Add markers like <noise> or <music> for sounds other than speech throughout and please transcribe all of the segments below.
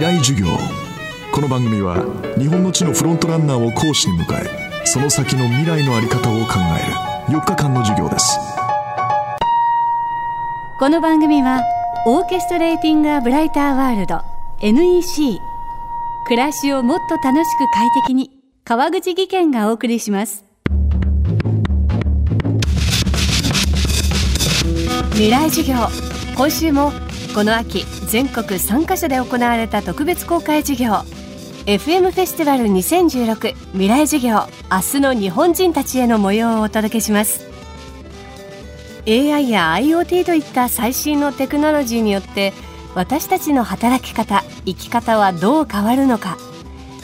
未来授業。この番組は日本の地のフロントランナーを講師に迎えその先の未来の在り方を考える4日間の授業です。この番組はオーケストレーティング・ア・ブライター・ワールド NEC 暮らしをもっと楽しく快適に川口義賢がお送りします。未来授業。今週もこの秋全国3カ所で行われた特別公開授業。FM フェスティバル2016未来授業。明日の日本人たちへの模様をお届けします。AI や IoT といった最新のテクノロジーによって私たちの働き方生き方はどう変わるのか。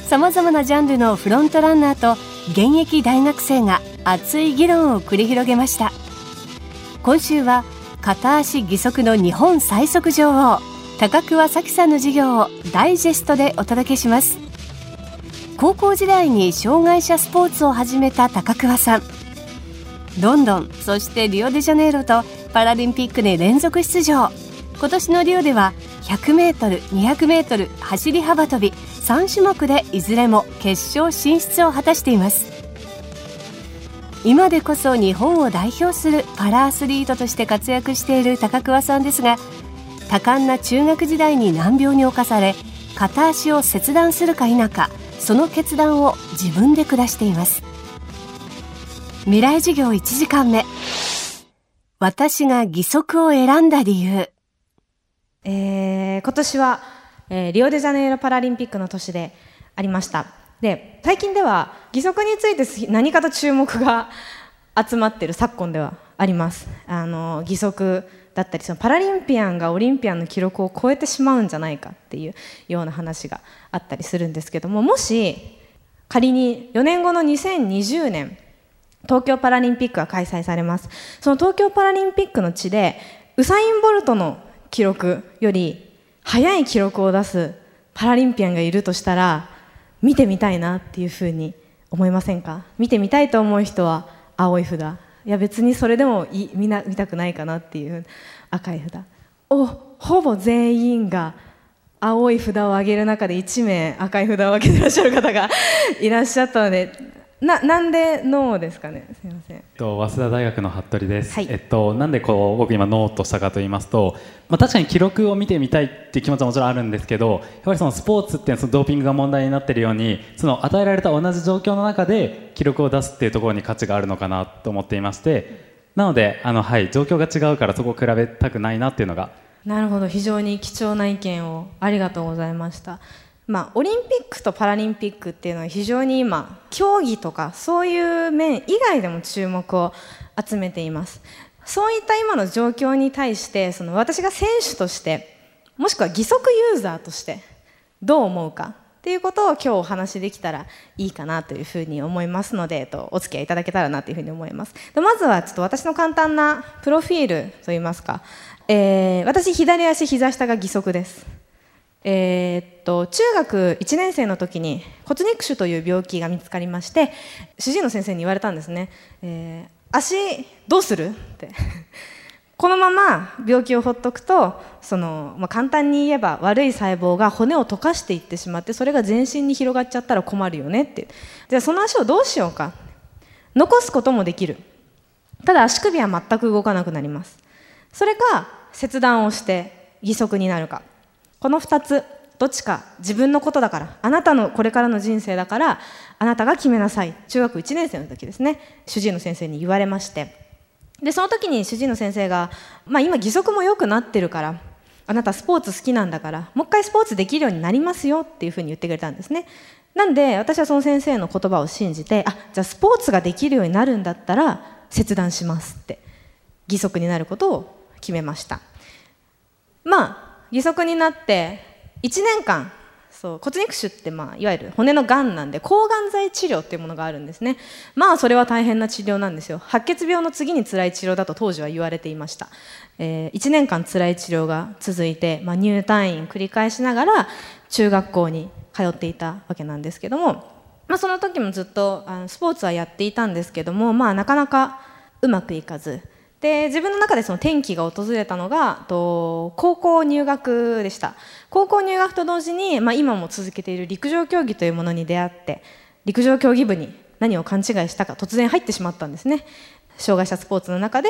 さまざまなジャンルのフロントランナーと現役大学生が熱い議論を繰り広げました。今週は片足義足の日本最速女王。高桑早紀さんの授業をダイジェストでお届けします。高校時代に障害者スポーツを始めた高桑さん。ロンドンそしてリオデジャネイロとパラリンピックで連続出場。今年のリオでは 100m200m 走り幅跳び3種目でいずれも決勝進出を果たしています。今でこそ日本を代表するパラアスリートとして活躍している高桑さんですが多感な中学時代に難病に侵され片足を切断するか否かその決断を自分で下しています。未来授業1時間目。私が義足を選んだ理由。えー、今年は、えー、リオデジャネイロパラリンピックの年でありました。で最近では義足について何かと注目が <laughs> 集まっている昨今ではあります。あの義足だったりそのパラリンピアンがオリンピアンの記録を超えてしまうんじゃないかっていうような話があったりするんですけどももし仮に4年後の2020年東京パラリンピックが開催されます。その東京パラリンピックの地でウサイン・ボルトの記録より速い記録を出すパラリンピアンがいるとしたら見てみたいなっていうふうに思いませんか？見てみたいと思う人は青い札。いや別にそれでもい見な見たくないかなっていう赤い札。おほぼ全員が青い札を上げる中で1名赤い札を上げてらっしゃる方が <laughs> いらっしゃったのでななんでノーですかね？すみません、と、早稲田大学の服部です、はい、えっと、なんでこう僕今ノーとしたかと言いますと、まあ、確かに記録を見てみたいっていう気持ちはもちろんあるんですけどやっぱりそのスポーツってそのドーピングが問題になっているようにその与えられた同じ状況の中で記録を出すっていうところに価値があるのかなと思っていましてなのであの、はい、状況が違うからそこを比べたくないなっていうのが。なるほど。非常に貴重な意見をありがとうございました。まあ、オリンピックとパラリンピックっていうのは非常に今競技とかそういう面以外でも注目を集めています。そういった今の状況に対してその私が選手としてもしくは義足ユーザーとしてどう思うかっていうことを今日お話しできたらいいかなというふうに思いますので、えっと、お付き合いいただけたらなというふうに思います。でまずはちょっと私の簡単なプロフィールといいますか、えー、私左足膝下が義足です。えー、っと中学1年生の時に骨肉腫という病気が見つかりまして主治医の先生に言われたんですね、えー、足どうする？って。<laughs> このまま病気をほっとくとその、まあ、簡単に言えば悪い細胞が骨を溶かしていってしまってそれが全身に広がっちゃったら困るよねって。じゃあその足をどうしようか。残すこともできる。ただ足首は全く動かなくなります。それか切断をして義足になるか。この2つどっちか自分のことだからあなたのこれからの人生だからあなたが決めなさい。中学1年生の時ですね。主治医の先生に言われまして。でその時に主治医の先生が、まあ、今義足も良くなってるからあなたスポーツ好きなんだからもう一回スポーツできるようになりますよっていうふうに言ってくれたんですね。なんで私はその先生の言葉を信じてあじゃあスポーツができるようになるんだったら切断しますって義足になることを決めました。まあ義足になって1年間そう骨肉腫って、まあ、いわゆる骨のがんなんで抗がん剤治療っていうものがあるんですね。まあそれは大変な治療なんですよ。白血病の次に辛い治療だと当時は言われていました、えー、1年間辛い治療が続いて、まあ、入退院繰り返しながら中学校に通っていたわけなんですけども、まあ、その時もずっとあのスポーツはやっていたんですけども、まあ、なかなかうまくいかずで自分の中でその転機が訪れたのがと高校入学でした。高校入学と同時に、まあ、今も続けている陸上競技というものに出会って陸上競技部に何を勘違いしたか突然入ってしまったんですね。障害者スポーツの中で、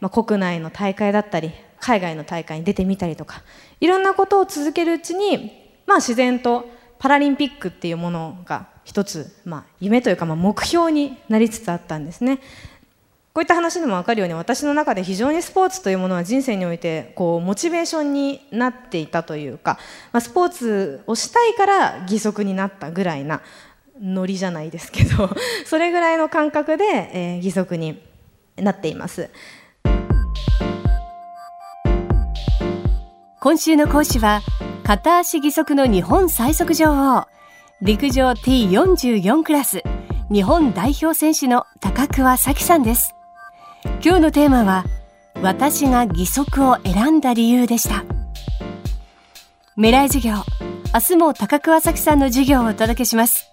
まあ、国内の大会だったり海外の大会に出てみたりとかいろんなことを続けるうちに、まあ、自然とパラリンピックっていうものが一つ、まあ、夢というか、まあ、目標になりつつあったんですね。こういった話でも分かるように私の中で非常にスポーツというものは人生においてこうモチベーションになっていたというか、まあ、スポーツをしたいから義足になったぐらいなノリじゃないですけど <laughs> それぐらいの感覚で、えー、義足になっています。今週の講師は片足義足の日本最速女王陸上 T44 クラス日本代表選手の高桑早紀さんです。今日のテーマは私が義足を選んだ理由でした。未来授業明日も高桑早さんの授業をお届けします。